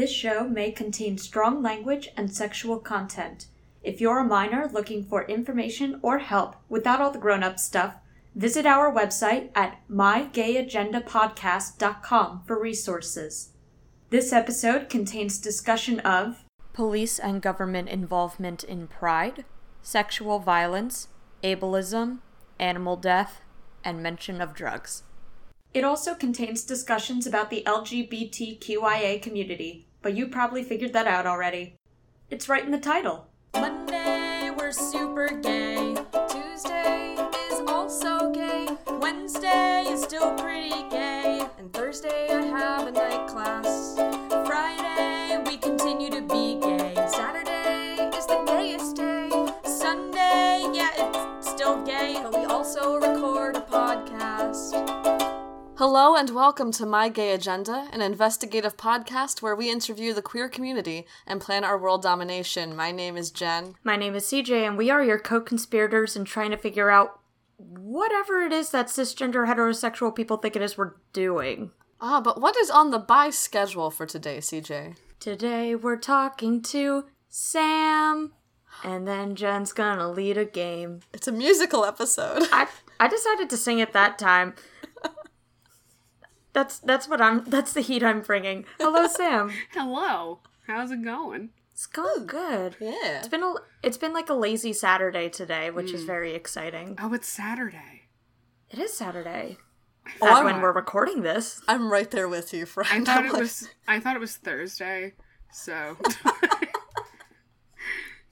This show may contain strong language and sexual content. If you're a minor looking for information or help without all the grown up stuff, visit our website at mygayagendapodcast.com for resources. This episode contains discussion of police and government involvement in pride, sexual violence, ableism, animal death, and mention of drugs. It also contains discussions about the LGBTQIA community, but you probably figured that out already. It's right in the title. Monday, we're super gay. Tuesday is also gay. Wednesday is still pretty gay. And Thursday, I have a night class. Friday, we continue to be gay. Saturday is the gayest day. Sunday, yeah, it's still gay, but we also record. Hello and welcome to My Gay Agenda, an investigative podcast where we interview the queer community and plan our world domination. My name is Jen. My name is CJ, and we are your co conspirators in trying to figure out whatever it is that cisgender heterosexual people think it is we're doing. Ah, but what is on the buy schedule for today, CJ? Today we're talking to Sam, and then Jen's gonna lead a game. It's a musical episode. I I decided to sing it that time. That's that's what I'm. That's the heat I'm bringing. Hello, Sam. Hello. How's it going? It's going good. Yeah. It's been a it's been like a lazy Saturday today, which is mm. very exciting. Oh, it's Saturday. It is Saturday. Oh, As I'm, when we're recording this. I'm right there with you, friend. I thought it was I thought it was Thursday. So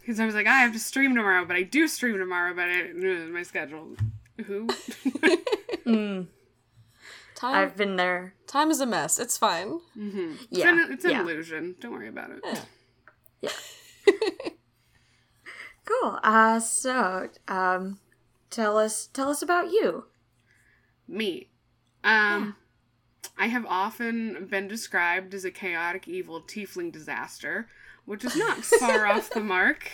Because I was like, I have to stream tomorrow, but I do stream tomorrow, but I, my schedule. Who? Hmm. Time. I've been there. time is a mess. It's fine. It's Yeah, an, it's an yeah. illusion. Don't worry about it. Yeah. Cool. Uh, so um, tell us tell us about you. Me. Um, I have often been described as a chaotic, evil tiefling disaster, which is not far off the mark.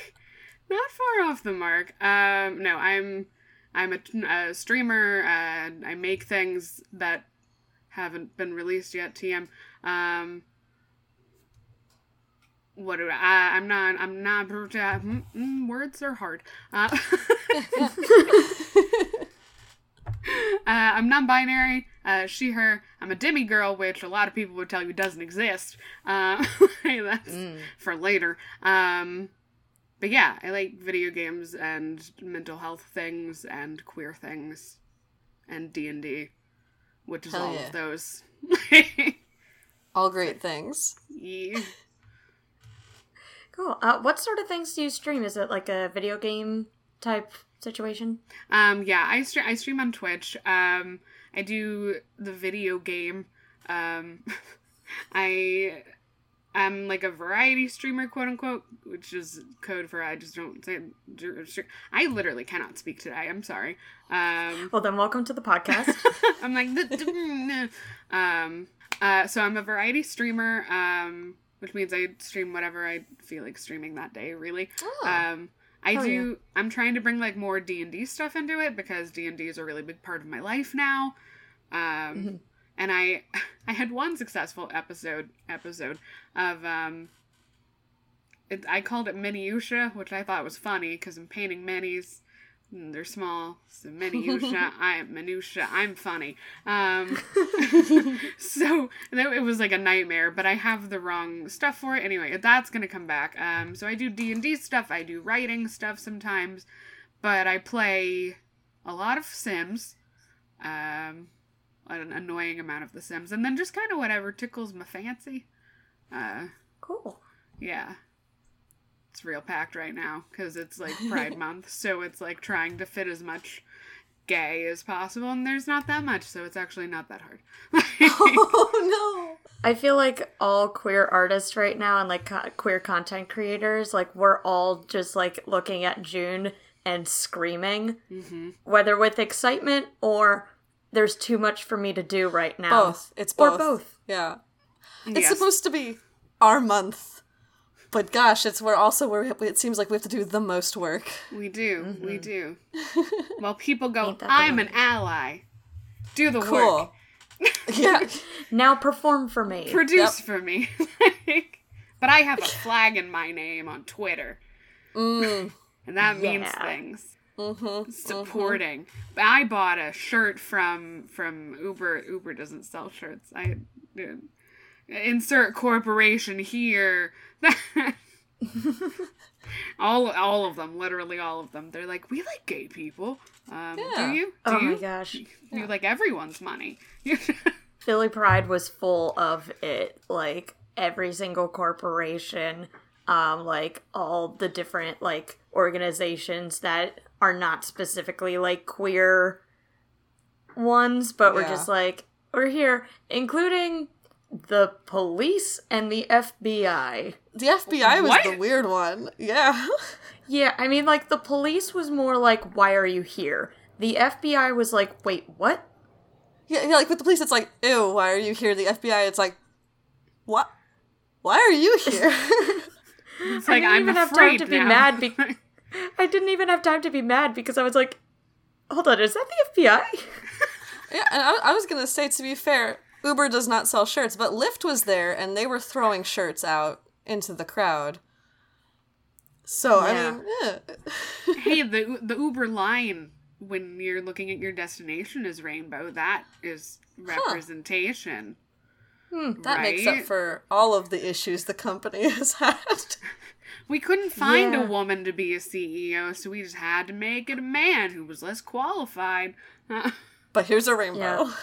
Not far off the mark. Um, no, I'm I'm a, a streamer. Uh, I make things that haven't been released yet. TM. Um, what do I? I'm not. I'm not. Uh, mm, mm, words are hard. Uh, Uh, I'm non-binary. Uh, she, her. I'm a demi girl, which a lot of people would tell you doesn't exist. Uh, that's for later. Um, but yeah, I like video games and mental health things and queer things and D and D, which is Hell all yeah. of those. All great things. yeah. Cool. Uh, what sort of things do you stream? Is it like a video game type situation? Um, yeah, I stream. I stream on Twitch. Um, I do the video game. Um, I am like a variety streamer, quote unquote, which is code for I just don't say. I literally cannot speak today. I'm sorry. Um, Well, then welcome to the podcast. I'm like, the, um, uh, so I'm a variety streamer, um, which means I stream whatever I feel like streaming that day. Really. Oh. Um, I do. I'm trying to bring like more D and D stuff into it because D and D is a really big part of my life now. Um, Mm-hmm. And I, I had one successful episode episode of um. It, I called it Miniusha, which I thought was funny because I'm painting minis. Mm, They're small, so Miniusha. I am minutia. I'm funny. Um, so it was like a nightmare but i have the wrong stuff for it anyway that's gonna come back um so i do d&d stuff i do writing stuff sometimes but i play a lot of sims um an annoying amount of the sims and then just kind of whatever tickles my fancy uh cool. yeah it's real packed right now because it's like pride month so it's like trying to fit as much gay as possible and there's not that much so it's actually not that hard oh no! I feel like all queer artists right now and like co- queer content creators, like we're all just like looking at June and screaming, mm-hmm. whether with excitement or there's too much for me to do right no. now. Both. It's both. Or both. both. Yeah. It's supposed to be our month. But gosh, it's where also where we- it seems like we have to do the most work. We do. We do. Well, people go, Ain't that the I'm an ally. Do the Cool. work. yeah. Now perform for me. Produce Yep. for me. But I have a flag in my name on Twitter, Mm. and that means things. Mm-hmm. Supporting. But I bought a shirt from from Uber. Uber doesn't sell shirts. I uh, insert corporation here. all all of them, literally all of them. They're like, we like gay people. Um, Yeah. Do you? Do Oh you? my gosh. You like everyone's money. Philly Pride was full of it. Like every single corporation, um, like all the different like organizations that are not specifically like queer ones, but we're just like we're here, including the police and the FBI. The FBI was What? the weird one. Yeah. Yeah, I mean, like the police was more like, "Why are you here?" The FBI was like, "Wait, what?" yeah. Yeah. Like with the police, it's like, ew, why are you here? The FBI, it's like, what? Why are you here? It's like, I like didn't I'm even have time afraid to be mad be- I didn't even have time to be mad because I was like, "Hold on, is that the FBI?" Yeah, and I, I was gonna say, to be fair, Uber does not sell shirts, but Lyft was there, and they were throwing shirts out into the crowd. So Yeah. I mean, yeah. hey, the the Uber line when you're looking at your destination is rainbow. That is representation. Hmm, that makes up for all of the issues the company has had. We couldn't find Yeah. a woman to be a CEO, so we just had to make it a man who was less qualified. But here's a rainbow. Yeah.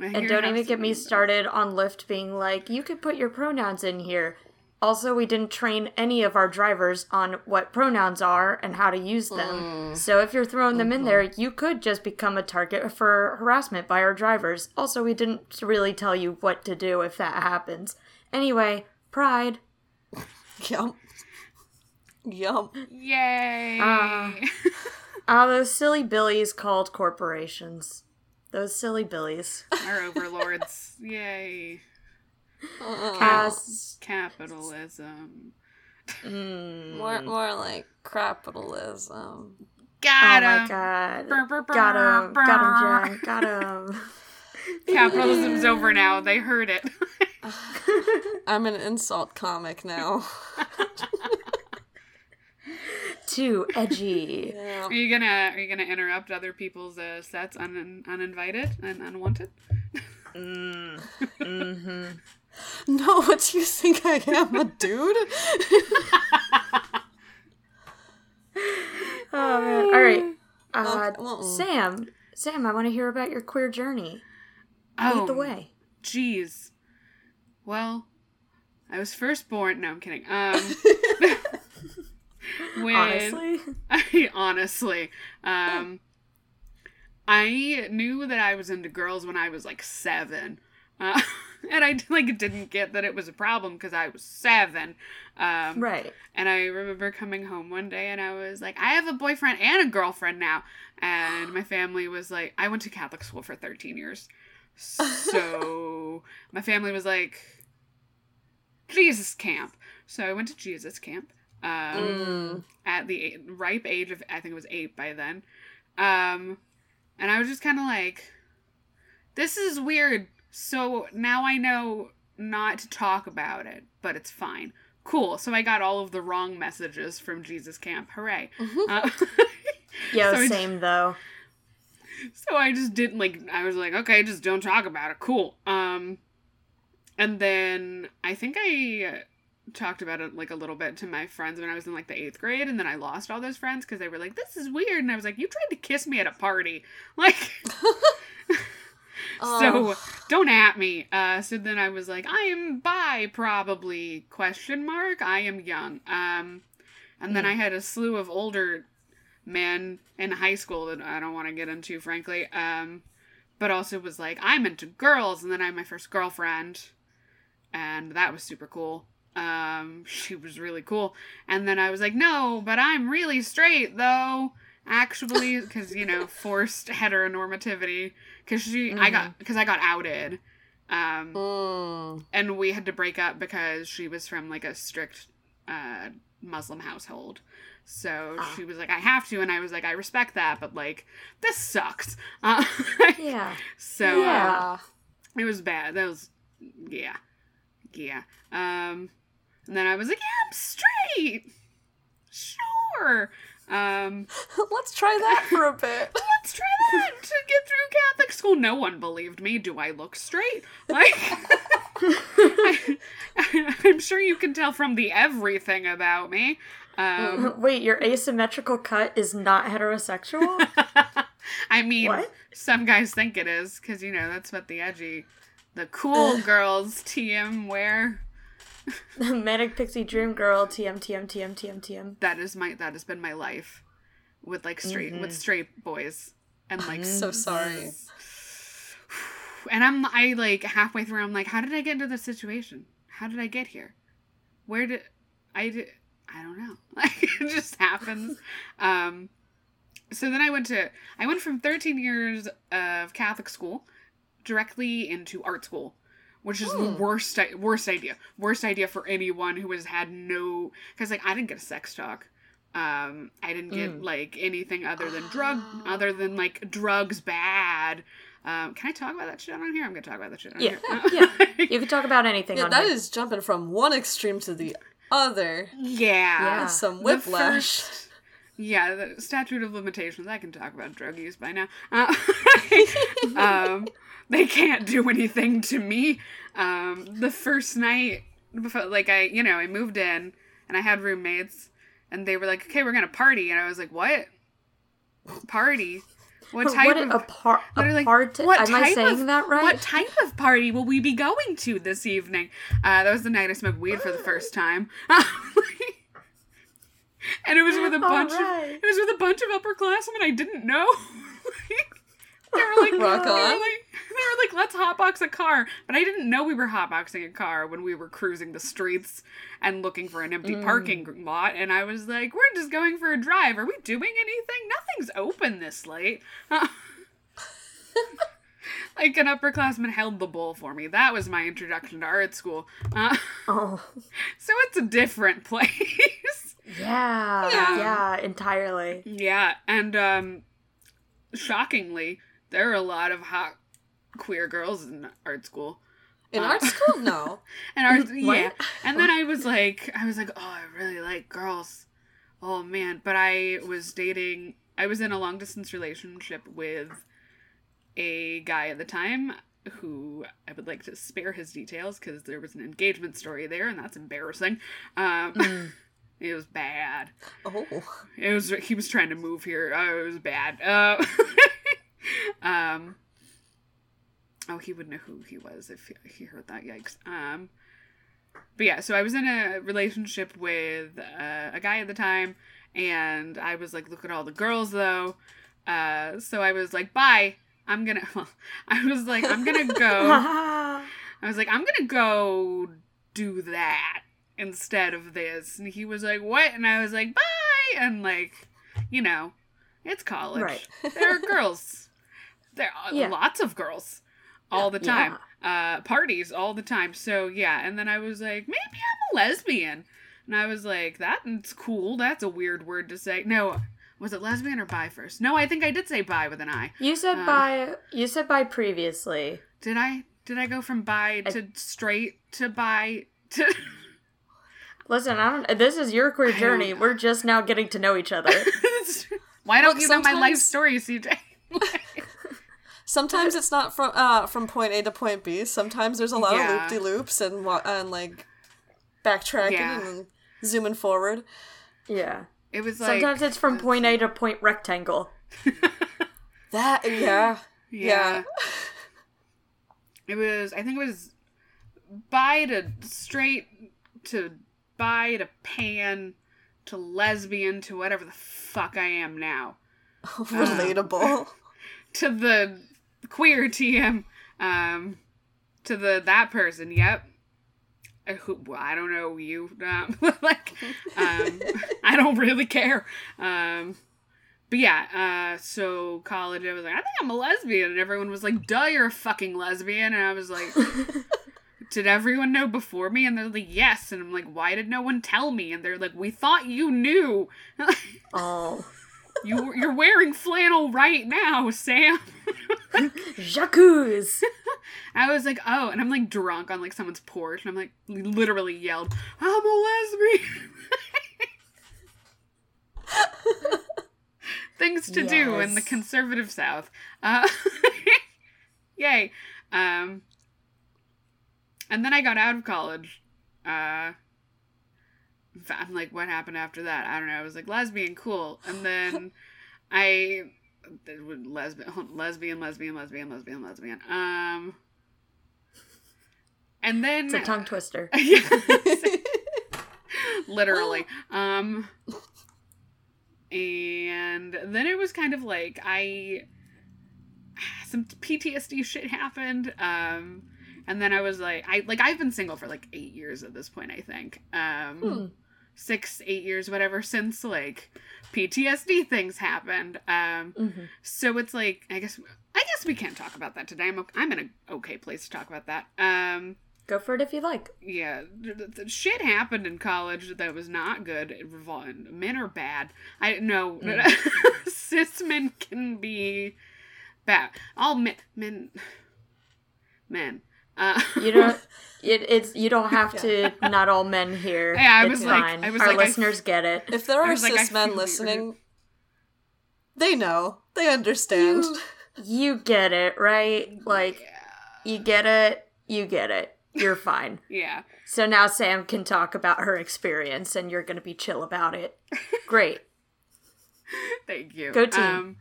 And don't even get me some- started on Lyft being like, "You could put your pronouns in here." Also, we didn't train any of our drivers on what pronouns are and how to use them. Mm. So if you're throwing them in mm-hmm. there, you could just become a target for harassment by our drivers. Also, we didn't really tell you what to do if that happens. Anyway, pride. Yum. Yum. Yay! Ah. Ah, those silly billies called corporations. Those silly billies. Our overlords. Yay! As Capitalism. More, more like capitalism. Got oh my him. god. Brr, brr, brr, Got him. Got brr. him, Jen. Got him. Capitalism's over now. They heard it. I'm an insult comic now. Too edgy. Yeah. Are you gonna Are you gonna interrupt other people's uh, sets un- uninvited and unwanted? Mm-hmm. No, what do you think I am, a dude? Oh man. All right. Uh, Okay, well, mm. Sam. Sam, I want to hear about your queer journey. Oh, Lead the way. Jeez. Well, I was first born. No, I'm kidding. Um, when Honestly. I honestly, um, I knew that I was into girls when I was like seven, uh, and I like didn't get that it was a problem because I was seven. Um, Right. And I remember coming home one day and I was like, I have a boyfriend and a girlfriend now. And my family was like, I went to Catholic school for 13 years. So my family was like, Jesus camp. So I went to Jesus camp um, Mm. at the ripe age of, I think it was eight by then. Um, and I was just kind of like, this is weird. So now I know not to talk about it, but it's fine. Cool. So I got all of the wrong messages from Jesus Camp. Hooray. Uh, Yo, So same though. so I just didn't like I was like, okay, just don't talk about it. Cool. Um and then I think I uh, talked about it like a little bit to my friends when I was in like the 8th grade and then I lost all those friends cuz they were like, this is weird and I was like, you tried to kiss me at a party. Like Oh. so don't at me. Uh so then I was like, I am bi probably question mark. I am young. Um and then I had a slew of older men in high school that I don't want to get into, frankly. Um, but also was like, I'm into girls, and then I had my first girlfriend, and that was super cool. Um, she was really cool, and then I was like, no, but I'm really straight though, actually, because you know, forced heteronormativity. Because she, I got, because I got outed. Um, Mm. and we had to break up because she was from like a strict uh, Muslim household. So Ah. she was like, I have to, and I was like, I respect that, but like, this sucks. Uh, Yeah. so uh, Yeah. it was bad. That was, yeah, yeah. Um, And then I was like, yeah, I'm straight. Sure. Um, Let's try that for a bit. let's try that to get through Catholic school. No one believed me. Do I look straight? Like, I, am sure you can tell from the everything about me. Um, Wait, your asymmetrical cut is not heterosexual? I mean, What? some guys think it is because you know that's what the edgy, the cool girls TM wear. Manic Pixie Dream Girl, TM, TM, TM, TM, TM. That is my that has been my life with like straight with straight boys and like so sorry. and I'm I like halfway through I'm like how did I get into this situation? How did I get here? Where did I did I don't know. Like it just happens. Um so then I went to I went from 13 years of Catholic school directly into art school, which is the worst worst idea. Worst idea for anyone who has had no cuz like I didn't get a sex talk. Um I didn't get like anything other than drug other than like drugs bad. Um, can I talk about that shit on here? I'm gonna talk about that shit on Yeah, here. yeah. You can talk about anything Yeah, on that here. is jumping from one extreme to the other. yeah. Yeah. Some The whiplash. first- yeah, the statute of limitations. I can talk about drug use by now. Uh, um, they can't do anything to me. Um, the first night, before, like I, you know, I moved in and I had roommates, and they were like, "Okay, we're gonna party," and I was like, "What? Party? What type what of a, par- a like, part? "What Am I type saying of- that right? What type of party will we be going to this evening? Uh, that was the night I smoked weed for the first time. and it was with a bunch Alright. of it was with a bunch of upperclassmen I didn't know. they were like, Rock they were on. like, were like, let's hotbox a car. But I didn't know we were hotboxing a car when we were cruising the streets and looking for an empty parking lot. And I was like, we're just going for a drive. Are we doing anything? Nothing's open this late. like an upperclassman held the bowl for me. That was my introduction to art school. Uh, oh, so it's a different place. yeah, Yeah. yeah, entirely. yeah, and um, shockingly, there are a lot of hot queer girls in art school. In Uh, art school? No. And art, yeah. And then I was like, I was like, oh, I really like girls. Oh man, but I was dating. I was in a long distance relationship with a guy at the time who I would like to spare his details because there was an engagement story there, and that's embarrassing. Um, it was bad. Oh. It was he was trying to move here. Oh, it was bad. Uh, um. Oh, he wouldn't know who he was if he- he heard that. Yikes. Um. But yeah, so I was in a relationship with uh, a guy at the time, and I was like, look at all the girls though. Uh, so I was like, bye. I'm gonna. Well, I was like, I'm gonna go. I was like, I'm gonna go do that instead of this. And he was like, What? And I was like, Bye. And like, you know, it's college. Right. There are girls. There are Yeah. lots of girls all the Yeah. time. Uh, parties all the time. So yeah. And then I was like, Maybe I'm a lesbian. And I was like, That's cool. That's a weird word to say. No. Was it lesbian or bi first? No, I think I did say bi with an I. You said Uh. by you said bi previously. Did I? Did I go from bi to straight to bi to? Listen, I don't. This is your queer journey. We're just now getting to know each other. Why don't Look, you know my life story, CJ? Sometimes it's not from uh from point A to point B. Sometimes there's a lot Yeah. of loop de loops and and like backtracking Yeah. and zooming forward. yeah. It was like Sometimes it's from point A to point rectangle. That yeah. yeah. It was. I think it was bi to straight to bi to pan to lesbian to whatever the fuck I am now Relatable. to the queer TM um to the that person. Yep. Uh, Who, I don't know you, um, like, um, I don't really care. Um, but yeah, uh, so college, I was like, I think I'm a lesbian, and everyone was like, "Duh, you're a fucking lesbian," and I was like, "Did everyone know before me?" And they're like, "Yes," and I'm like, "Why did no one tell me?" And they're like, "We thought you knew. Oh. you you're wearing flannel right now, Sam." Jacques. I was like, oh, and I'm like drunk on like someone's porch, and I'm like literally yelled, I'm a lesbian. Things to do in the conservative South. Uh, yay. Um, and then I got out of college. Uh, I'm like, what happened after that? I don't know. I was like, lesbian, cool. And then I lesbian, lesbian, lesbian, lesbian, lesbian, lesbian. Um, and then It's a tongue twister. Yes. literally. Um, and then it was kind of like I some PTSD shit happened. Um, and then I was like, I like I've been single for like eight years at this point. I think. Um, Hmm. Six, eight years, whatever, since like PTSD things happened. Um, Mhm. so it's like I guess I guess we can't talk about that today. I'm I'm in an okay place to talk about that. Um, Go for it if you like. yeah, shit happened in college that was not good. It revol- Men are bad. I no cis men can be bad. All men men men. Uh, You don't. It, it's you don't have to. Not all men here. Yeah, I it's was like- fine. I was Our like, I- listeners get it. If there are was like, cis men feel listening, they know. They understand. You, you get it, right? Like you get it. You get it. You're fine. yeah. So now Sam can talk about her experience, and you're gonna be chill about it. Great. Thank you. Go team. Um,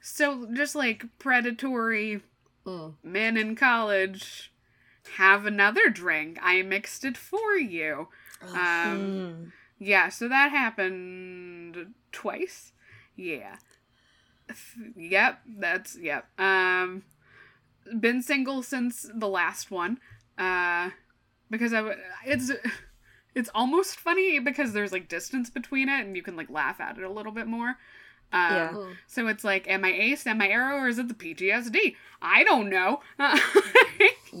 so just like predatory Mm. men in college have another drink. I mixed it for you. Um, Mm. yeah, so that happened twice. Yeah. Yep, that's yep. Um been single since the last one. Uh because I w- it's it's almost funny because there's like distance between it and you can like laugh at it a little bit more. Um, Yeah. Mm. So it's like, am I ace? Am I arrow? Or is it the PTSD? I don't know.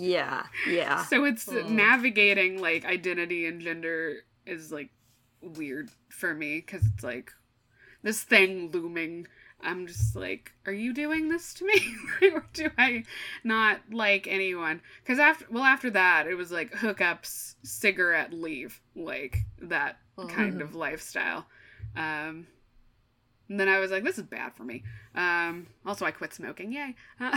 Yeah. Yeah. so it's Mm. navigating like identity and gender is like weird for me because it's like this thing looming. I'm just like, are you doing this to me, or do I not like anyone? Because after, well, after that, it was like hookups, cigarette, leave, like that kind of lifestyle. Um, and then I was like, this is bad for me. Um, also, I quit smoking. Yay!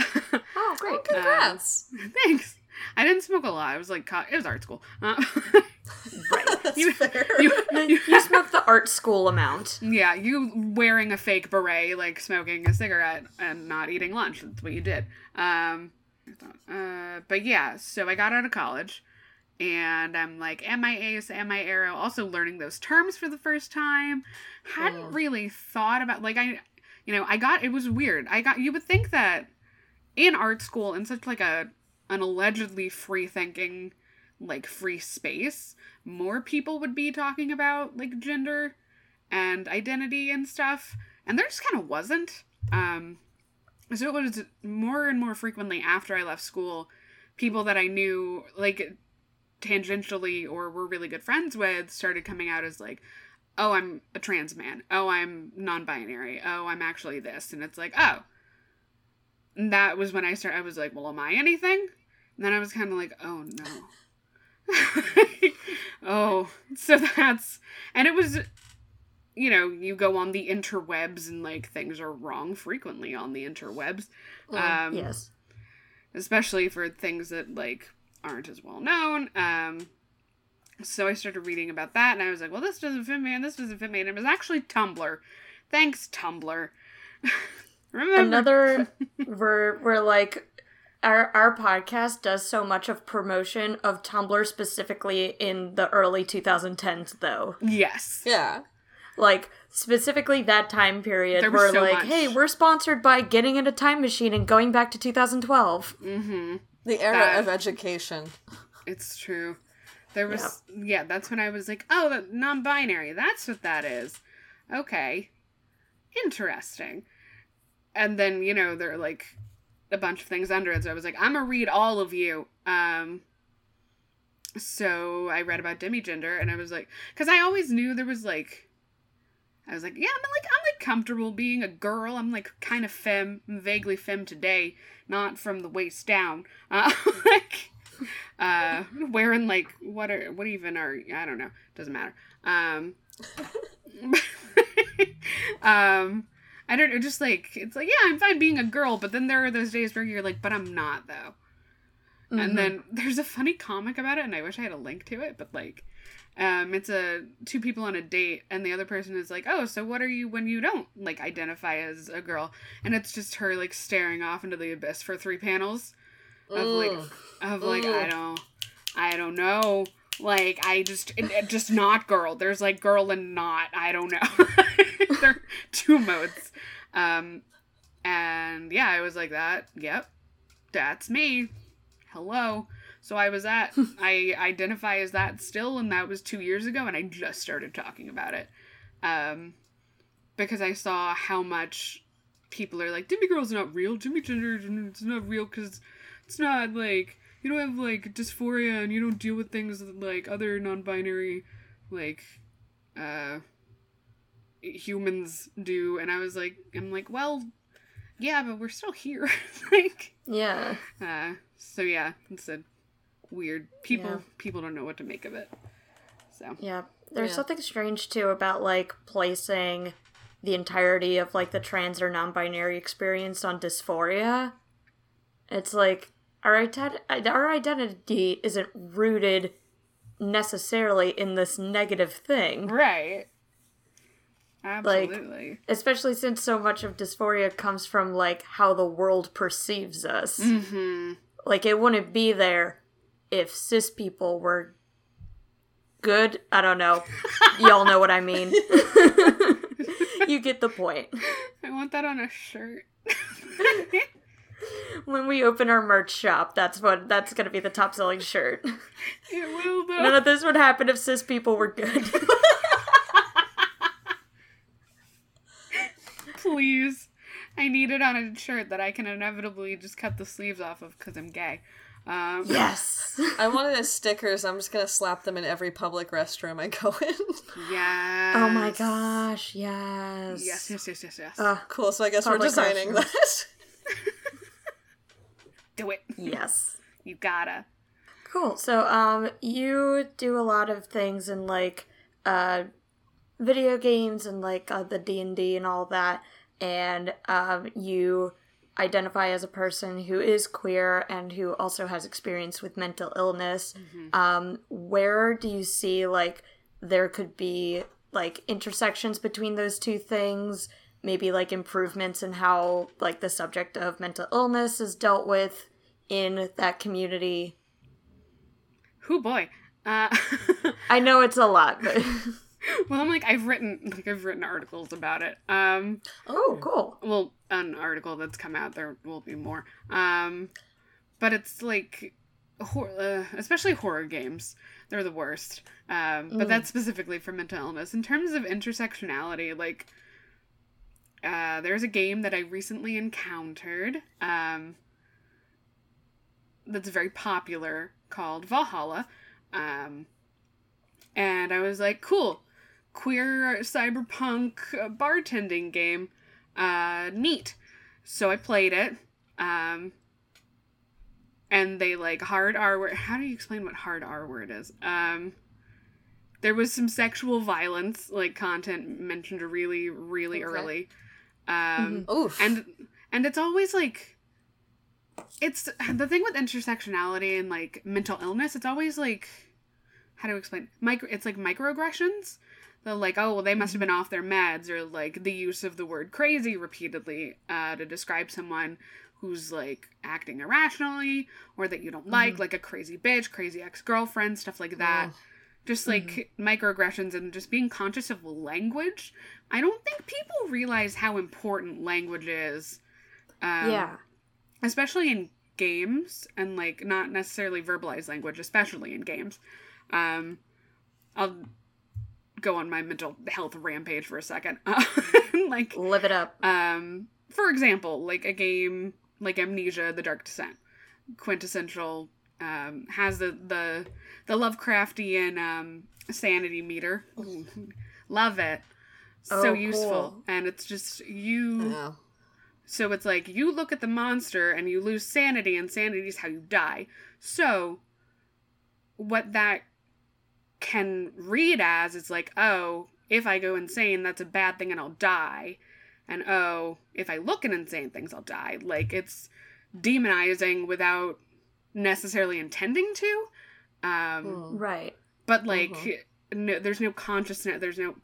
Oh, great. Oh, congrats. Thanks. I didn't smoke a lot. I was like, it was art school. Uh, Right. You- fair. you- you smoked the art school amount. yeah, you wearing a fake beret, like smoking a cigarette and not eating lunch. That's what you did. Um, uh, but yeah, so I got out of college and I'm like, am I ace? Am I arrow? Also learning those terms for the first time. Hadn't Mm. really thought about, like, I, you know, I got, it was weird. I got, you would think that in art school, in such like a, an allegedly free thinking, like free space, more people would be talking about like gender and identity and stuff. And there just kind of wasn't. Um, so it was more and more frequently after I left school, people that I knew like tangentially or were really good friends with started coming out as like, oh, I'm a trans man. Oh, I'm non binary. Oh, I'm actually this. And it's like, oh. And that was when I started, I was like, well, am I anything? And then I was kind of like, oh no. oh, so that's, and it was, you know, you go on the interwebs and like things are wrong frequently on the interwebs. Um, yes. especially for things that like aren't as well known. Um, so I started reading about that, and I was like, "Well, this doesn't fit me, and this doesn't fit me." And it was actually Tumblr. Thanks, Tumblr. Remember Another, we're we're like, our our podcast does so much of promotion of Tumblr specifically in the early 2010s, though. Yes. Yeah. Like specifically that time period, There was we're so like, much. hey, we're sponsored by getting in a time machine and going back to 2012. Mm-hmm. The era That- of education. It's true. There was yeah. That's when I was like, "Oh, the non-binary. That's what that is." Okay, interesting. And then you know there are like a bunch of things under it. So I was like, "I'm gonna read all of you." Um. So I read about demigender, and I was like, because I always knew there was like, I was like, yeah, I'm like I'm like comfortable being a girl. I'm like kind of femme, I'm vaguely femme today, not from the waist down. Uh, like uh wearing like what are what even are I don't know, doesn't matter. Um um I don't know, just like it's like, yeah, I'm fine being a girl, but then there are those days where you're like, but I'm not though. And then there's a funny comic about it, and I wish I had a link to it, but like, um, it's a two people on a date, and the other person is like, "Oh, so what are you when you don't like identify as a girl?" And it's just her like staring off into the abyss for three panels of like, of like, I don't, I don't know, like I just, it, it just not girl. There's like girl and not. I don't know. there are two modes. Um, and yeah, I was like that. Yep, that's me hello. So I was at, I identify as that still, and that was two years ago, and I just started talking about it. Um, because I saw how much people are like, Demi Girl's not real, Demigender, it's not real because it's not like, you don't have like dysphoria and you don't deal with things that, like other non binary, like, uh, humans do. And I was like, I'm like, well, yeah, but we're still here. like, Yeah. uh, so yeah, it's a weird people Yeah. people don't know what to make of it. So Yeah. There's Yeah. something strange too about like placing the entirety of like the trans or non-binary experience on dysphoria. It's like our ident- our identity isn't rooted necessarily in this negative thing. right, absolutely. Like, Especially since so much of dysphoria comes from like how the world perceives us. hmm Like it wouldn't be there if cis people were good. I don't know. Y'all know what I mean. you get the point. I want that on a shirt. When we open our merch shop, that's what that's gonna be the top selling shirt. it will though. None of this would happen if cis people were good. Please, I need it on a shirt that I can inevitably just cut the sleeves off of because I'm gay. Um, yes. I wanted as stickers. I'm just gonna slap them in every public restroom I go in. Yes. Oh my gosh, yes. Yes, yes, yes, yes, yes. Uh, cool. So I guess we're designing restrooms. that. Do it. yes. You gotta. Cool. So, um, you do a lot of things in like, uh, video games and like uh, the D and D and all that, and um, you identify as a person who is queer and who also has experience with mental illness. Um, where do you see like there could be like intersections between those two things? Maybe like improvements in how like the subject of mental illness is dealt with in that community. Who boy. Uh, I know it's a lot, but well, I'm like I've written like I've written articles about it. Um, oh, cool. well, an article that's come out. There will be more. Um, but it's like, hor- uh, especially horror games. They're the worst. Um, but that's specifically for mental illness. In terms of intersectionality, like, uh, there's a game that I recently encountered. Um, that's very popular called VA-11 Hall-A. Um, and I was like, cool, queer cyberpunk uh, bartending game. Uh, neat. So I played it. Um, and they like hard R word. How do you explain what hard R word is? Um, there was some sexual violence, like content mentioned really, really Okay. early. Um, Oof. and and it's always like it's the thing with intersectionality and like mental illness it's always like how to explain micro it's like microaggressions the like oh well they must have been off their meds or like the use of the word crazy repeatedly uh, to describe someone who's like acting irrationally or that you don't like like a crazy bitch crazy ex-girlfriend stuff like that. Just like microaggressions and just being conscious of language. I don't think people realize how important language is um, yeah. especially in games and like not necessarily verbalized language especially in games. Um i'll go on my mental health rampage for a second like Live it up. um for example like a game like amnesia the dark descent quintessential um has the the the lovecraftian um sanity meter Ooh, love it so Oh, useful. cool. And it's just you Yeah. So it's like you look at the monster and you lose sanity, and sanity is how you die. So, what that can read as is like, oh, if I go insane, that's a bad thing and I'll die. And oh, if I look at insane things, I'll die. Like, it's demonizing without necessarily intending to. Um, Hmm. Right. but like Mhm. no, there's no consciousness there's no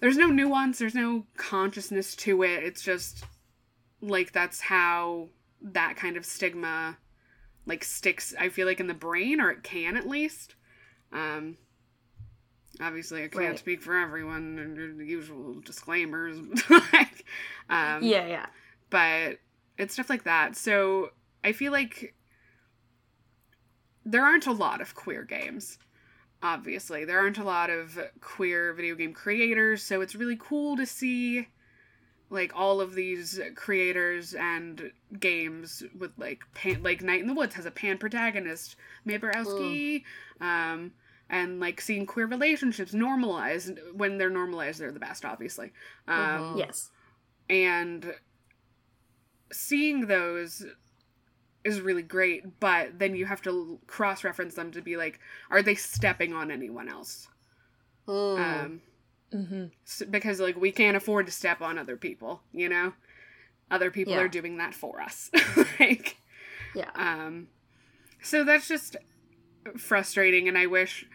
there's no nuance there's no consciousness to it it's just like that's how that kind of stigma like sticks i feel like in the brain or it can at least um obviously i can't Right. speak for everyone and the usual disclaimers like um Yeah, yeah. but it's stuff like that. So I feel like there aren't a lot of queer games. Obviously, there aren't a lot of queer video game creators, so it's really cool to see like all of these creators and games with like pan like Night in the Woods has a pan protagonist, Mae Borowski, um, and like seeing queer relationships normalized when they're normalized, they're the best, obviously. Um, Mhm. Yes. and seeing those is really great but then you have to cross reference them to be like are they stepping on anyone else Hmm. um Mm-hmm. s- because like we can't afford to step on other people you know other people Yeah. are doing that for us like Yeah. um so that's just frustrating and i wish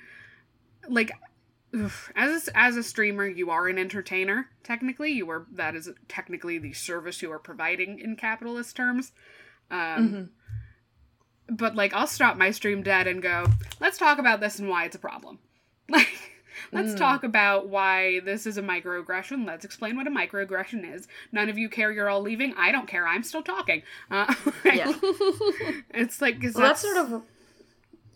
like oof, as a, as a streamer you are an entertainer technically you are that is technically the service you are providing in capitalist terms um Mhm. but like i'll stop my stream dead and go let's talk about this and why it's a problem like let's Mm. talk about why this is a microaggression let's explain what a microaggression is none of you care you're all leaving i don't care i'm still talking uh, Yeah. it's like Well, that's sort of.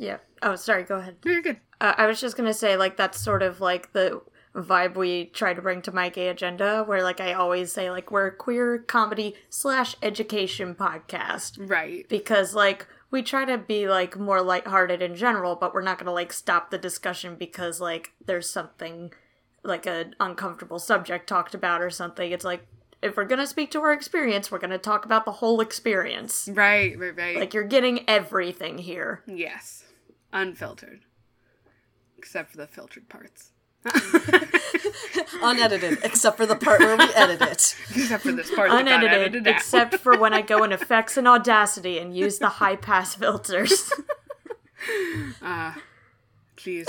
Yeah. Oh, sorry. Go ahead. No, you're good Uh, I was just gonna say, like, that's sort of like the vibe we try to bring to my gay agenda, where, like, I always say, like, we're a queer comedy slash education podcast right because, like, we try to be like more lighthearted in general, but we're not gonna like stop the discussion because like there's something like an uncomfortable subject talked about or something. It's like if we're gonna speak to our experience, we're gonna talk about the whole experience. right right right Like you're getting everything here. yes unfiltered except for the filtered parts Unedited, except for the part where we edit it. except for this part Unedited, edited except for when I go in effects and audacity and use the high pass filters. Jeez.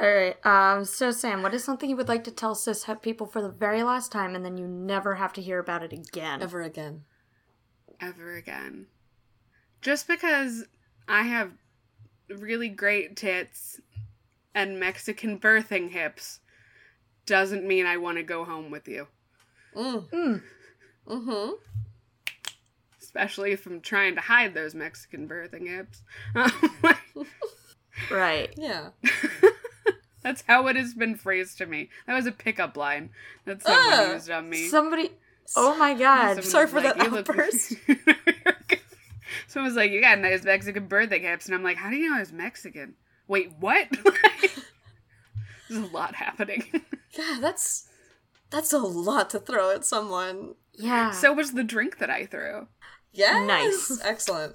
All right. Um. So Sam, what is something you would like to tell cis people for the very last time, and then you never have to hear about it again? Ever again. ever again. Just because I have really great tits and Mexican birthing hips doesn't mean I want to go home with you. Mm. Mm. Mm-hmm. Especially if I'm trying to hide those Mexican birthing hips. Right. Yeah. That's how it has been phrased to me. That was a pickup line that someone Ah, used on me. Somebody. Oh my god. Someone sorry was for that "You look- outburst." Someone was like, "You got nice Mexican birthday caps," and I'm like, "How do you know I was Mexican?" Wait, what? There's a lot happening. Yeah, that's that's a lot to throw at someone. Yeah. so was the drink that I threw. Yeah. Nice. Excellent.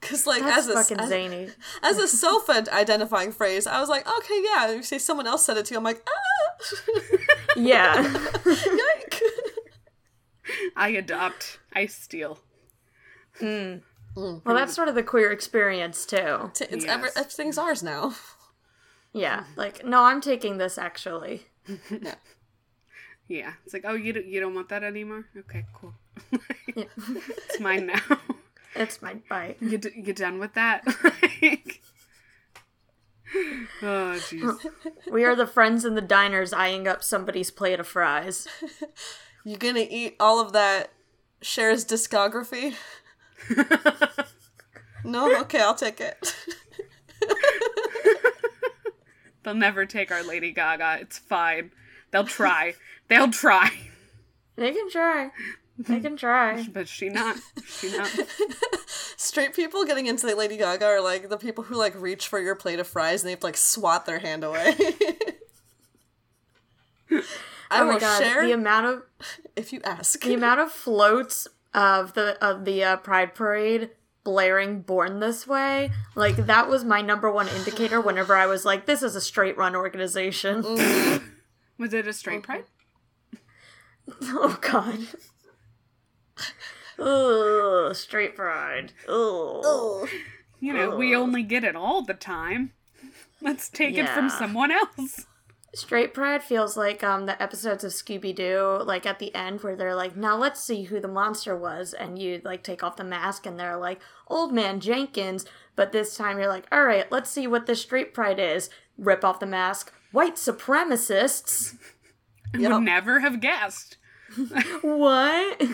Cause like that's as a fucking as, zany. as a self identifying phrase, I was like, okay, yeah. You say someone else said it to you, I'm like, ah, Yeah. Yike. I adopt. I steal. Hmm. Mm, well, that's sort of the queer experience too. T- It's Yes. ever, everything's ours now. Yeah. Like, no, I'm taking this actually. Yeah. Yeah, it's like, oh, you don't, you don't want that anymore? Okay, cool. Yeah. it's mine now. it's my bite. you d- you done with that? Like- oh, jeez. We are the friends in the diners eyeing up somebody's plate of fries. You gonna eat all of that Cher's discography? no? Okay, I'll take it. They'll never take our Lady Gaga. It's fine. They'll try. They'll try. They can try. They can try. But she not. She not. straight people getting into the Lady Gaga are like the people who like reach for your plate of fries and they have to like swat their hand away. I oh will my god, share the amount of if you ask. the amount of floats of the of the uh, Pride Parade blaring "Born This Way," like that was my number one indicator. Whenever I was like, "This is a straight run organization." Was it a straight pride? oh god. Ugh, straight pride. Ugh. You know, we only get it all the time. Let's take it from someone else. Straight Pride feels like um the episodes of Scooby Doo, like at the end where they're like, now let's see who the monster was, and you like take off the mask and they're like, Old Man Jenkins, but this time you're like, all right, let's see what the Straight Pride is. Rip off the mask, white supremacists. Yep. Would never have guessed. What?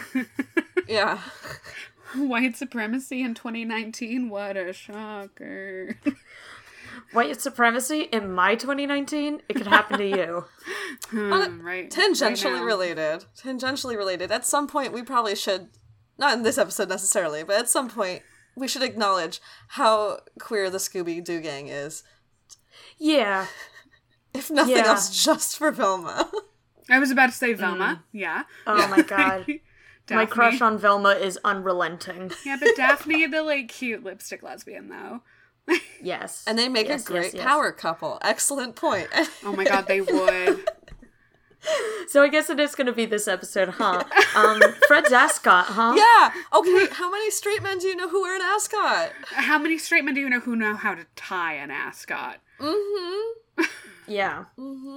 Yeah. White supremacy in 2019. What a shocker. white supremacy in my 2019? It could happen to you. Hmm, right. Tangentially right related. Tangentially related. At some point, we probably should, not in this episode necessarily, but at some point, we should acknowledge how queer the Scooby Doo gang is. Yeah. If nothing Yeah. else, just for Velma. I was about to say Velma. Yeah. Oh my god. My crush on Velma is unrelenting. Yeah, but Daphne, the like cute lipstick lesbian though. Yes. And they make Yes, a great yes, yes. power couple. Excellent point. Oh my god, they would. So I guess it is going to be this episode, huh? Um, Fred's ascot, huh? yeah. Okay, how many straight men do you know who wear an ascot? How many straight men do you know who know how to tie an ascot? Mm-hmm. Yeah.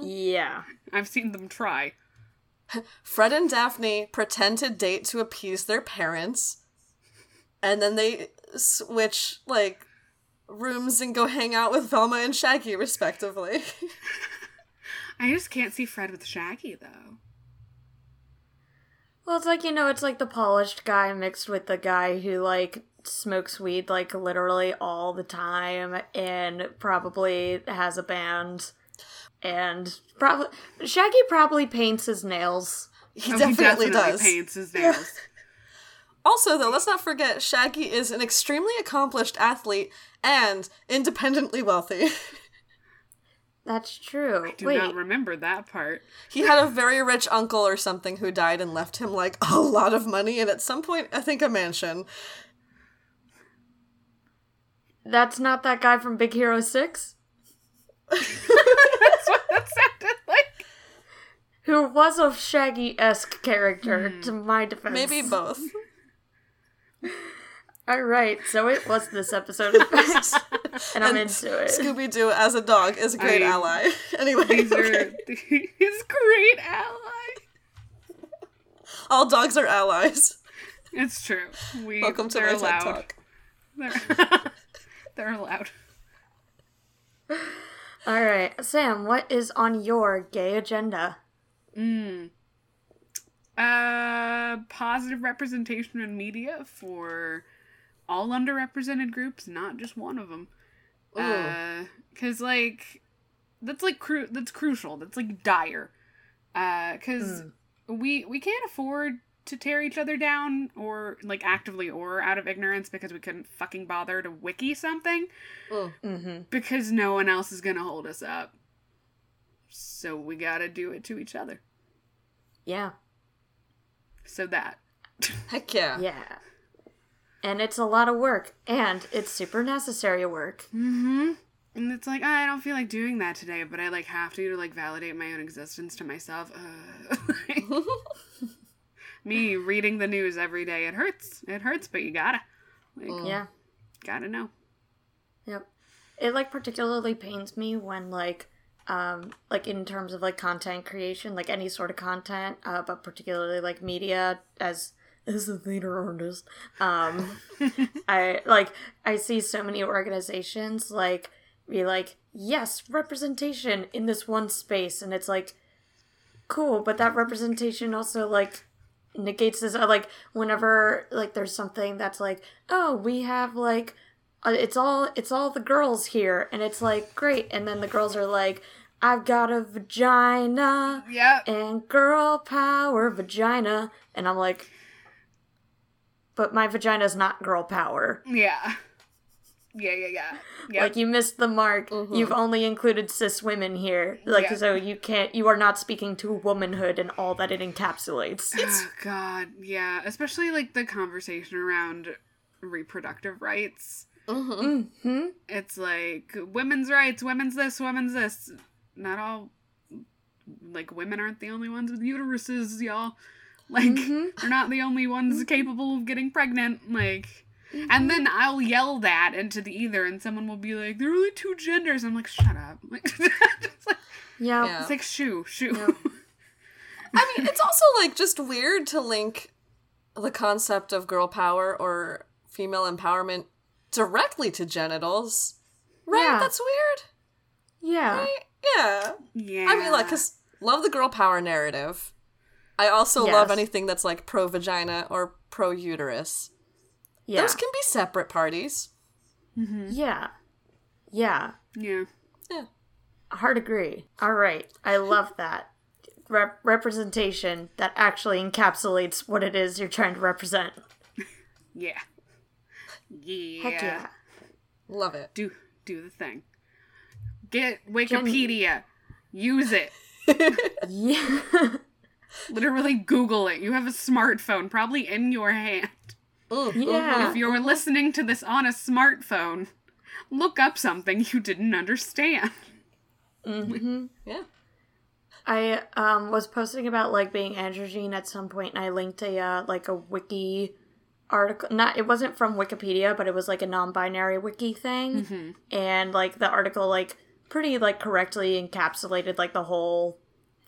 Yeah. I've seen them try. Fred and Daphne pretend to date to appease their parents, and then they switch like rooms and go hang out with Velma and Shaggy, respectively. I just can't see Fred with Shaggy though. Well, it's like, you know, it's like the polished guy mixed with the guy who, like, smokes weed, like, literally all the time and probably has a band. And probably. Shaggy probably paints his nails. Oh, he Oh, definitely, he definitely does. paints his nails. Also, though, let's not forget Shaggy is an extremely accomplished athlete and independently wealthy. That's true. I do Wait. not remember that part. he had a very rich uncle or something who died and left him like a lot of money and at some point, I think a mansion. That's not that guy from Big Hero 6? That's what that sounded like. Who was a Shaggy esque character, to hmm. my defense. Maybe both. Alright, so it was this episode of Facts, and I'm And into it. Scooby Doo as a dog is a great I- ally. Anyway, These are okay. his great ally. all dogs are allies. It's true. We Welcome to they're my TED. Talk. They're, they're allowed. Alright, Sam, what is on your gay agenda? Uh, positive representation in media for all underrepresented groups, not just one of them. Uh, cause like that's like cru- that's crucial. That's like dire. Uh, cause we we can't afford to tear each other down or like actively or out of ignorance because we couldn't fucking bother to wiki something Mm-hmm. because no one else is gonna hold us up. So we gotta do it to each other. Yeah. So that. Heck yeah. Yeah. And it's a lot of work, and it's super necessary work. Mm-hmm. And it's like, "Ah, I don't feel like doing that today, but I like have to to like validate my own existence to myself. Uh, me reading the news every day, it hurts. It hurts, but you gotta. Like, Yeah. gotta know. Yep. It like particularly pains me when like um like in terms of like content creation, like any sort of content, uh, but particularly like media as as a theater artist. Um I like I see so many organizations like be like, yes, representation in this one space and it's like cool, but that representation also like negates this uh, like whenever like there's something that's like oh we have like uh, it's all it's all the girls here and it's like great and then the girls are like i've got a vagina Yeah. and girl power vagina and i'm like but my vagina's not girl power. Yeah. Yeah, yeah, yeah. Yep. Like you missed the mark. You've only included cis women here. Like Yeah. so you can't you are not speaking to womanhood and all that it encapsulates. oh, God, yeah. Especially like the conversation around reproductive rights. hmm It's like women's rights, women's this, women's this. Not all like women aren't the only ones with uteruses, y'all. Like mm-hmm. they're not the only ones mm-hmm. capable of getting pregnant. Like and mm-hmm. then I'll yell that into the ether and someone will be like, There are only two genders. I'm like, shut up. Like, it's like, Yeah. Yeah. it's like shoo, shoo. I mean, it's also like just weird to link the concept of girl power or female empowerment directly to genitals. Right? Yeah. That's weird. Yeah. Right? Yeah. yeah. I mean, like, cause love the girl power narrative. I also love anything that's like pro vagina or pro uterus. Yeah. Those can be separate parties. Mm-hmm. yeah. Yeah. Yeah. Yeah. Hard agree. All right. I love that. Rep- representation that actually encapsulates what it is you're trying to represent. Yeah. Yeah. Heck yeah. Love it. Do do the thing. Get Wikipedia. Use it. Yeah. Literally Google it. You have a smartphone probably in your hand. yeah. If you're listening to this on a smartphone, look up something you didn't understand. Mm-hmm. Yeah. I um was posting about like being androgyne at some point and I linked a uh, like a wiki article not it wasn't from Wikipedia but it was like a non-binary wiki thing and like the article like pretty like correctly encapsulated like the whole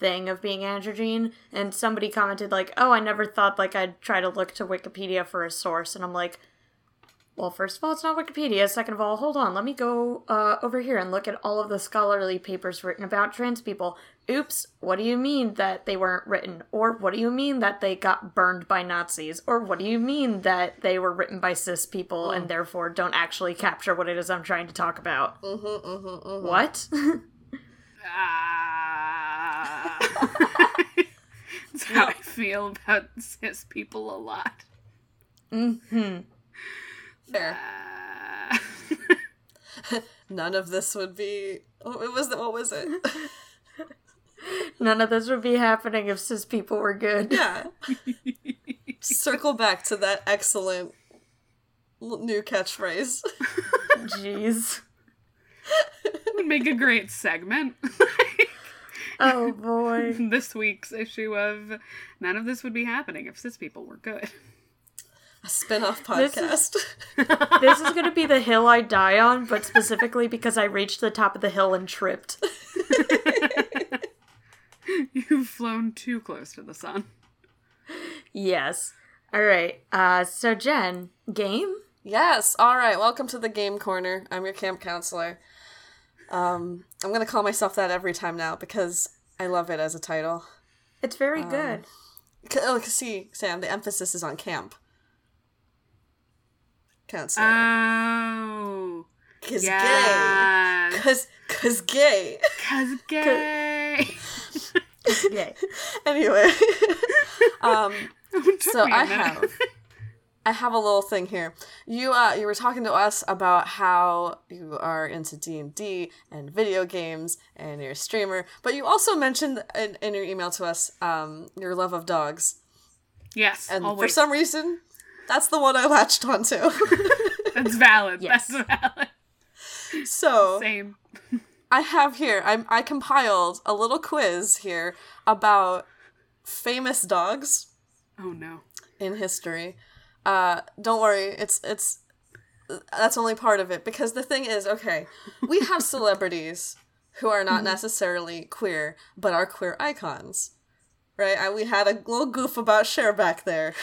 thing of being androgyne and somebody commented like oh I never thought like I'd try to look to Wikipedia for a source and I'm like well, first of all, it's not Wikipedia. Second of all, hold on. Let me go uh, over here and look at all of the scholarly papers written about trans people. Oops, what do you mean that they weren't written? Or what do you mean that they got burned by Nazis? Or what do you mean that they were written by cis people and therefore don't actually capture what it is I'm trying to talk about? What? Ah. That's how I feel about cis people a lot. Hmm. Fair. Ah. None of this would be. What was it? What was it? None of this would be happening if cis people were good. Yeah. Circle back to that excellent new catchphrase. Jeez. would make a great segment. Oh boy. this week's issue of None of This Would Be Happening If Cis People Were Good. A spin-off This podcast. is- this is gonna be the hill I die on, but specifically because I reached the top of the hill and tripped. You've flown too close to the sun. Yes. All right. Uh, so Jen, game. yes. All right. Welcome to the game corner. I'm your camp counselor. Um, I'm gonna call myself that every time now because I love it as a title. It's very good. C- oh, see, Sam, the emphasis is on camp. Counselor. Oh. Cause gay. Cause, cause gay. Cause gay. Yay. anyway. um, so I have I have a little thing here. You uh you were talking to us about how you are into D&D and video games and you're a streamer, but you also mentioned in, in your email to us um your love of dogs. Yes, And for some reason that's the one I latched onto. That's valid. Yes. That's valid. so Same. I have here I I compiled a little quiz here about famous dogs Oh no. in history. Uh, don't worry, it's it's that's only part of it because the thing is, okay, we have celebrities who are not necessarily queer but are queer icons. Right? I, we had a little goof about Cher back there.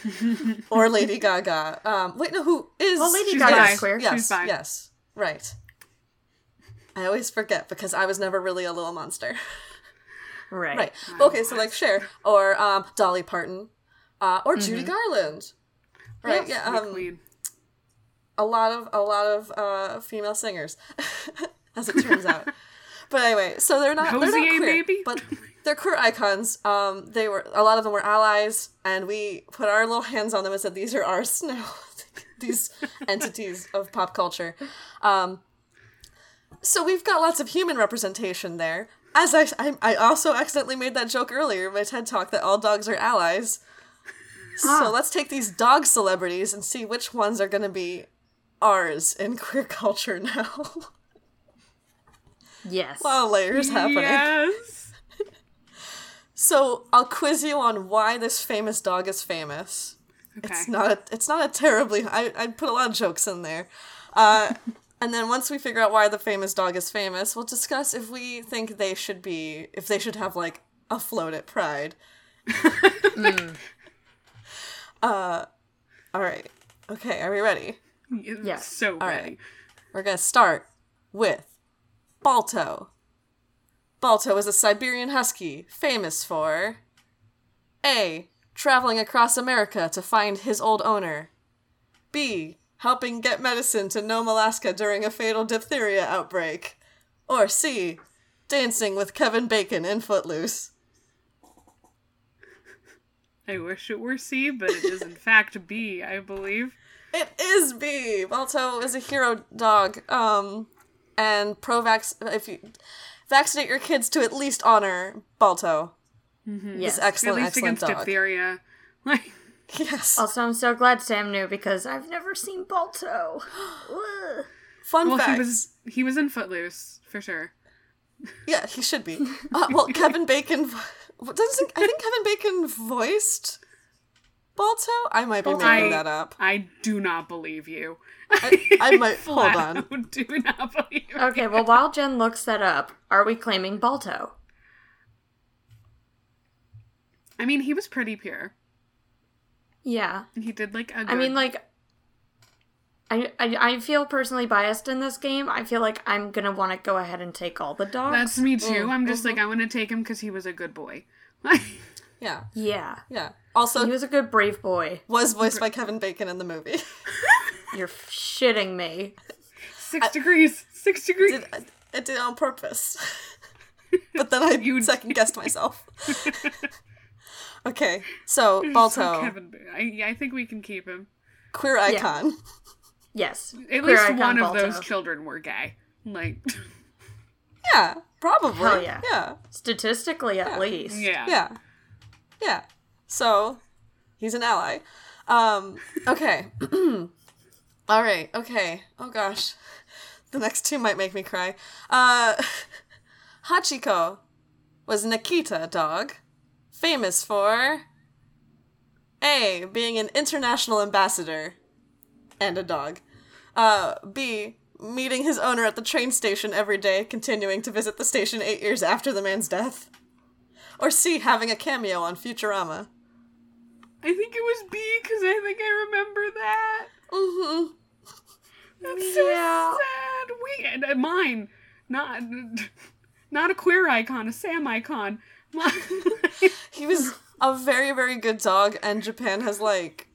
or Lady Gaga. Um, wait, no, who is Well, Lady Gaga bi. queer. Yes, yes, right. I always forget because I was never really a little monster. Right. Right. Okay, so like Cher or um, Dolly Parton uh, or Judy Garland. Right. Yes. Yeah. Um, a lot of a lot of uh, female singers, as it turns out. But anyway, so they're not they're not queer, baby? but they're queer icons. Um, they were a lot of them were allies, and we put our little hands on them and said, "These are ours now." These entities of pop culture. Um, so we've got lots of human representation there. As I, I, I also accidentally made that joke earlier in my TED talk that all dogs are allies. So let's take these dog celebrities and see which ones are going to be ours in queer culture now. Yes. a lot of layers happening. Yes. So I'll quiz you on why this famous dog is famous. Okay. It's not a, it's not a terribly I, I put a lot of jokes in there. Uh, and then once we figure out why the famous dog is famous, we'll discuss if we think they should be if they should have like a float at Pride. Uh all right. Okay, are we ready? yeah. So All ready. right. We're going to start with Balto. Balto is a Siberian husky famous for A. Traveling across America to find his old owner. B. Helping get medicine to Nome, Alaska during a fatal diphtheria outbreak. Or C. Dancing with Kevin Bacon in Footloose. I wish it were C, but it is in fact B, I believe. It is B. Balto is a hero dog. Um, and pro-vax. If you vaccinate your kids to at least honor Balto. yes. It's At excellent, least excellent against dog. diphtheria. Like Yes. Also, I'm so glad Sam knew because I've never seen Balto. Ugh. Fun well, fact. he was he was in Footloose for sure. Yeah, he should be. Uh, well, Kevin Bacon. Vo- Doesn't I think Kevin Bacon voiced Balto? I might be Balto. making I- that up. I do not believe you. I, I might hold on. out Do not believe. you. Okay, well, while Jen looks that up, are we claiming Balto? I mean, he was pretty pure. Yeah. He did like a. I good- mean, like, I, I, I feel personally biased in this game. I feel like I'm gonna want to go ahead and take all the dogs. that's me too. I'm just Mm-hmm. like I want to take him because he was a good boy. Yeah, yeah. yeah. Also, He was a good brave boy. was voiced by Kevin Bacon in the movie. You're shitting me. six degrees. Six degrees. did, I, I did it on purpose. but then I You- second guessed myself. okay, so So Balto, Kevin, I, I think we can keep him. queer icon. Yes. At least icon one of Balto. those children were gay. Like, Yeah, probably. Hell yeah. Yeah, Statistically, at least. yeah. yeah, yeah. So he's an ally. Um. Okay. All right. Okay. Oh gosh, the next two might make me cry. Uh, Hachiko was an Akita dog, famous for A. being an international ambassador and a dog. Uh, B. Meeting his owner at the train station every day, continuing to visit the station eight years after the man's death. Or C. Having a cameo on Futurama. I think it was B because I think I remember that. hmm That's so Yeah. sad. We and, uh, mine, not not a queer icon, a Sam icon. He was a very, very good dog, and Japan has, like,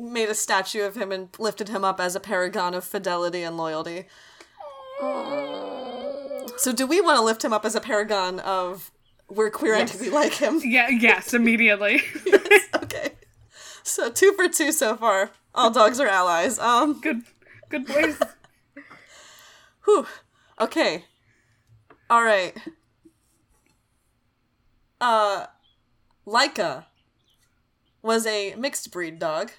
made a statue of him and lifted him up as a paragon of fidelity and loyalty. So, do we want to lift him up as a paragon of we're queer Yes. and we like him? yeah. Yes. Immediately. okay. So, two for two so far. All dogs are allies. Um, good. Good boys. Whew. Okay. All right. Uh, Laika was a mixed breed dog,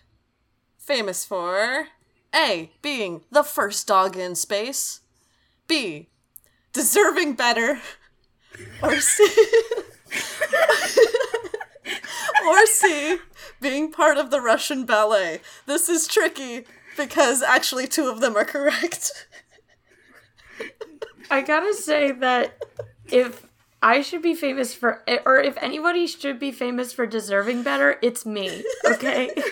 famous for A. being the first dog in space, B. deserving better, or C. or C. being part of the Russian ballet. This is tricky because actually two of them are correct. I gotta say that if I should be famous for, or if anybody should be famous for deserving better, it's me. Okay.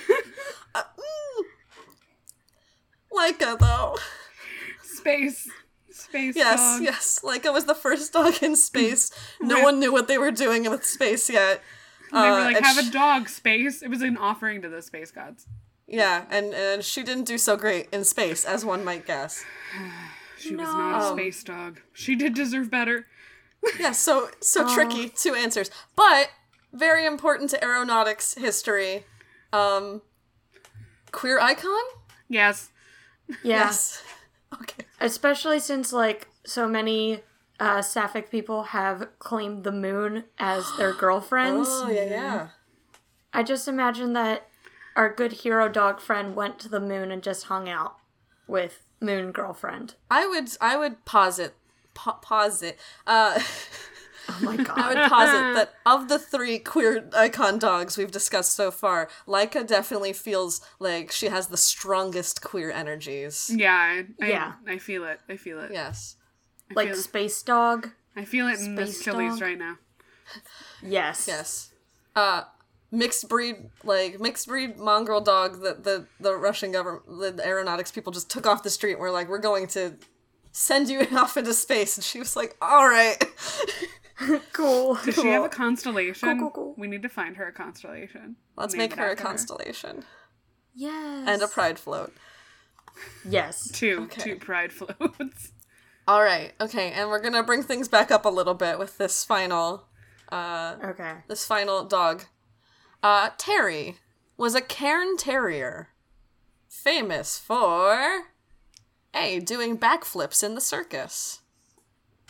Uh, mm, Laika, though. Space. Space. Yes, dog. yes. Yes. Laika was the first dog in space. No one knew what they were doing with space yet. They were Uh, like, and have a dog, space. It was an offering to the space gods. Yeah, and, and she didn't do so great in space, as one might guess. She was not a space dog. She did deserve better. Yeah, so so tricky. Two answers, but very important to aeronautics history. Um, queer icon. Yes. Yeah. Yes. Okay. Especially since like so many uh, sapphic people have claimed the moon as their girlfriends. Oh yeah, yeah. I just imagine that our good hero dog friend went to the moon and just hung out with moon girlfriend. I would I would posit pa- pause it. Uh, Oh my I would posit that of the three queer icon dogs we've discussed so far, Laika definitely feels like she has the strongest queer energies. Yeah. I, I, Yeah. I feel it. I feel it. Yes. I like feel, space dog. I feel it in this Space Chili's dog? right now. Yes. Yes. Uh mixed breed like mixed breed mongrel dog that the the Russian government the aeronautics people just took off the street and were like, We're going to send you off into space and she was like, Alright. Cool. Does she have a constellation? Cool, cool, cool. We need to find her a constellation. Let's Name make her a after constellation. Yes. And a pride float. Yes. Two, Okay. two pride floats. All right. Okay, and we're going to bring things back up a little bit with this final uh Okay. this final dog. Uh Terry was a cairn terrier famous for A doing backflips in the circus.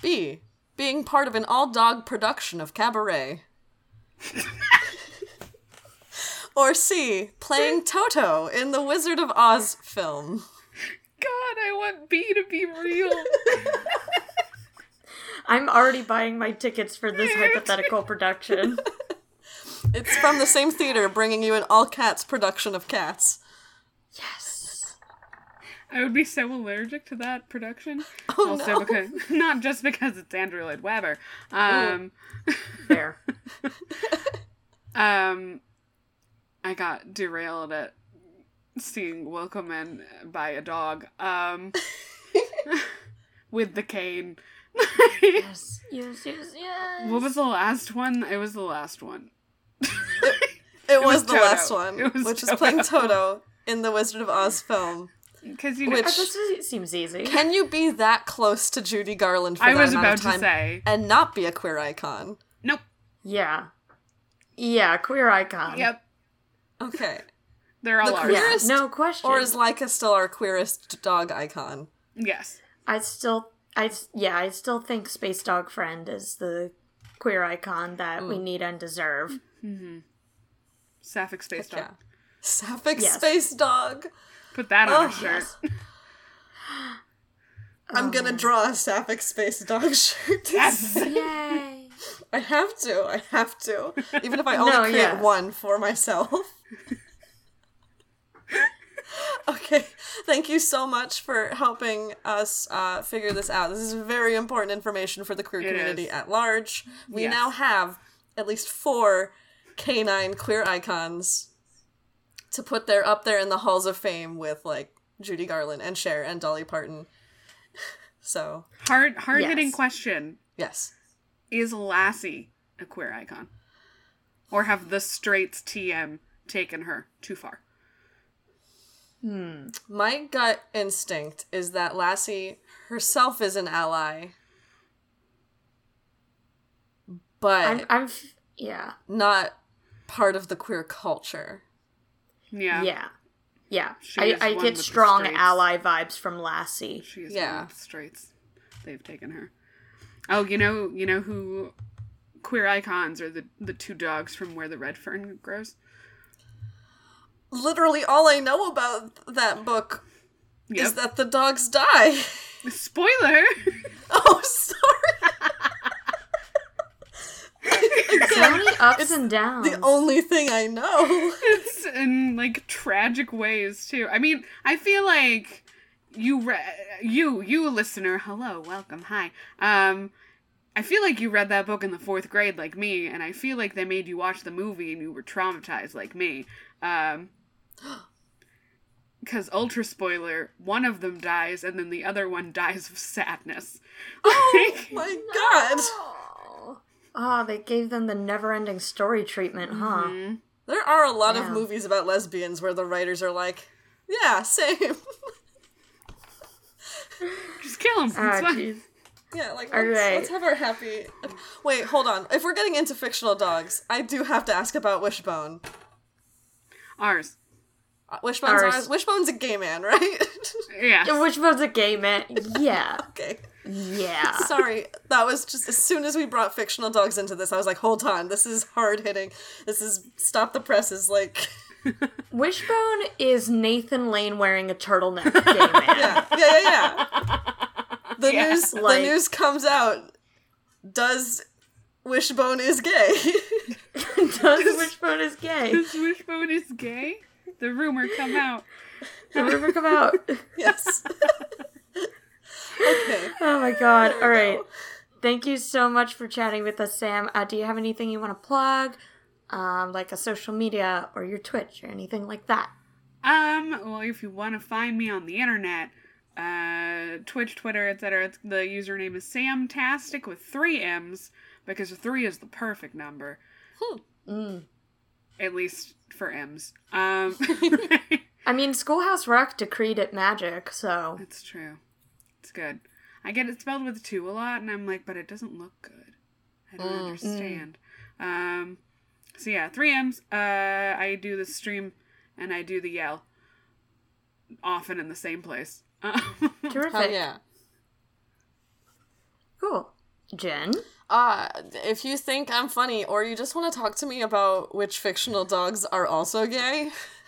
B being part of an all-dog production of Cabaret. or C playing Toto in the Wizard of Oz film. God, I want B to be real. I'm already buying my tickets for this hypothetical production. It's from the same theater bringing you an all cats production of Cats. Yes. I would be so allergic to that production. Oh, also no. because not just because it's Andrew Lloyd Webber. Um Fair. um I got derailed at seeing Wilkelman by a dog. Um with the cane. yes. Yes. Yes. Yes. what was the last one? It was the last one. It, was, was the Toto. last one, It which is playing Toto. Toto in the Wizard of Oz film. Because you know, Which- Uh, This seems easy. Can you be that close to Judy Garland for I that was amount about of time to say, and not be a queer icon? nope. Yeah. Yeah. Queer icon. Yep, Okay. they're all The ours. queer- Yeah. Queerest- No question. Or is Laika still our queerest dog icon? Yes. I still, I yeah, I still think Space Dog Friend is the queer icon that we need and deserve. Sapphic Space Dog. Yeah. Sapphic Yes. Space Dog. Put that on Oh, a shirt. I'm gonna draw a Sapphic Space Dog shirt. Yes. Yay! I have to. I have to. Even if I only No, create yeah. one for myself. okay. Thank you so much for helping us uh, figure this out. This is very important information for the queer It community is. at large. We Yes. now have at least four canine queer icons to put there up there in the halls of fame with like Judy Garland and Cher and Dolly Parton. So Hard, hard hitting Yes. question: yes. Is Lassie a queer icon, or have the straights TM taken her too far? Hmm. My gut instinct is that Lassie herself is an ally, but I'm, I'm, yeah, not part of the queer culture. Yeah. yeah, yeah. I, I get strong ally vibes from Lassie. She is Yeah. one with the straights. They've taken her. Oh, you know, you know who queer icons are the the two dogs from where the red fern grows. Literally, all I know about that book Yep. is that the dogs die. Spoiler. oh, sorry. So many ups and downs. The only thing I know. it's in like tragic ways too. I mean, I feel like you re- you you listener, hello, welcome, hi. Um I feel like you read that book in the 4th grade like me and I feel like they made you watch the movie and you were traumatized like me. Um cuz ultra spoiler, one of them dies and then the other one dies of sadness. Oh my god. Oh, oh, they gave them the never-ending story treatment, huh? Mm-hmm. There are a lot of movies about lesbians where the writers are like, yeah, same. Just kill him. Ah, jeez. Yeah, like All let's, right. let's have our happy. Wait, hold on. If we're getting into fictional dogs, I do have to ask about Wishbone. Ours. Uh, Wishbone's Ours. ours. Wishbone's a gay man, right? Yeah. Wishbone's a gay man. Yeah. okay. Yeah. Sorry, that was just as soon as we brought fictional dogs into this, I was like, hold on, this is hard hitting. This is stop the presses. Like, Wishbone is Nathan Lane wearing a turtleneck gay man. yeah, yeah, yeah, yeah. The Yeah. news, Like- the news comes out. Does Wishbone is gay? Does Wishbone is gay? This wishbone is gay? The rumor come out. The rumor come out. yes. Okay. Oh my god. All right. Thank you so much for chatting with us, Sam. Uh, do you have anything you want to plug? Um, like a social media or your Twitch or anything like that? Um, well, if you want to find me on the internet, uh, Twitch, Twitter, etc., the username is Samtastic with three M's because three is the perfect number, Mm. at least for M's. Um, I mean, Schoolhouse Rock decreed it magic, so it's true. It's good. I get it spelled with two a lot, and I'm like, but it doesn't look good. I don't Mm. understand. Um, so yeah, three M's. Uh, I do the stream and I do the yell often in the same place. Um, terrific. Hell yeah. Cool. Jen? Uh, if you think I'm funny or you just want to talk to me about which fictional dogs are also gay,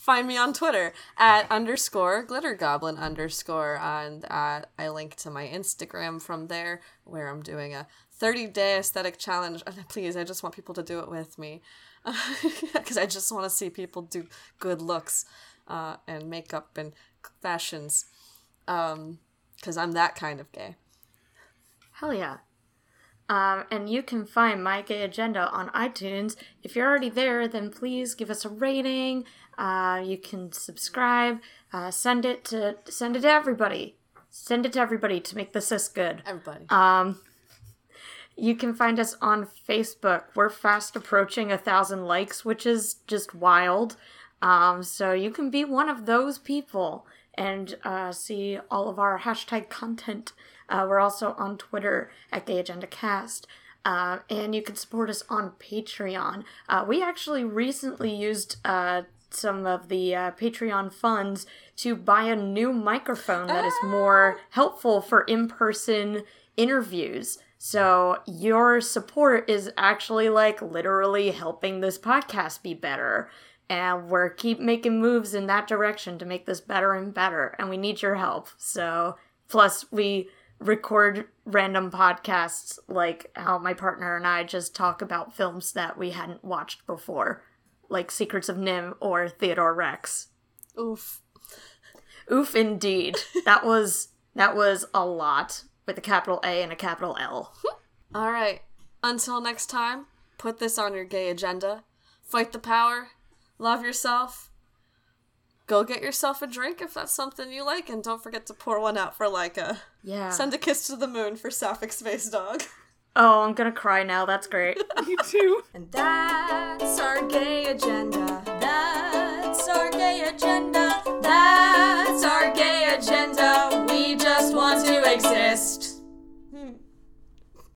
find me on Twitter at underscore glitter goblin underscore and uh, I link to my Instagram from there where I'm doing a 30 day aesthetic challenge. And please, I just want people to do it with me because I just want to see people do good looks uh, and makeup and fashions because I'm that kind of gay. Hell yeah. Um, and you can find My Gay Agenda on iTunes. If you're already there, then please give us a rating. Uh, you can subscribe. Uh, send it to send it to everybody. Send it to everybody to make this this good. Everybody. Um, you can find us on Facebook. We're fast approaching a thousand likes, which is just wild. Um, so you can be one of those people and uh, see all of our hashtag content. Uh, we're also on Twitter at Gay Agenda Cast. Uh, and you can support us on Patreon. Uh, we actually recently used uh, some of the uh, Patreon funds to buy a new microphone that is more helpful for in person interviews. So your support is actually like literally helping this podcast be better. And we're keep making moves in that direction to make this better and better. And we need your help. So plus we record random podcasts like how my partner and I just talk about films that we hadn't watched before, like Secrets of NIMH or Theodore Rex. Oof. Oof indeed. that was that was a lot with a capital A and a capital L. All right. Until next time, put this on your gay agenda. Fight the power. Love yourself. Go get yourself a drink if that's something you like, and don't forget to pour one out for Laika. Yeah. Send a kiss to the moon for Sapphic Space Dog. oh, I'm gonna cry now. That's great. Me too. And that's our gay agenda. That's our gay agenda. That's our gay agenda. We just want to exist.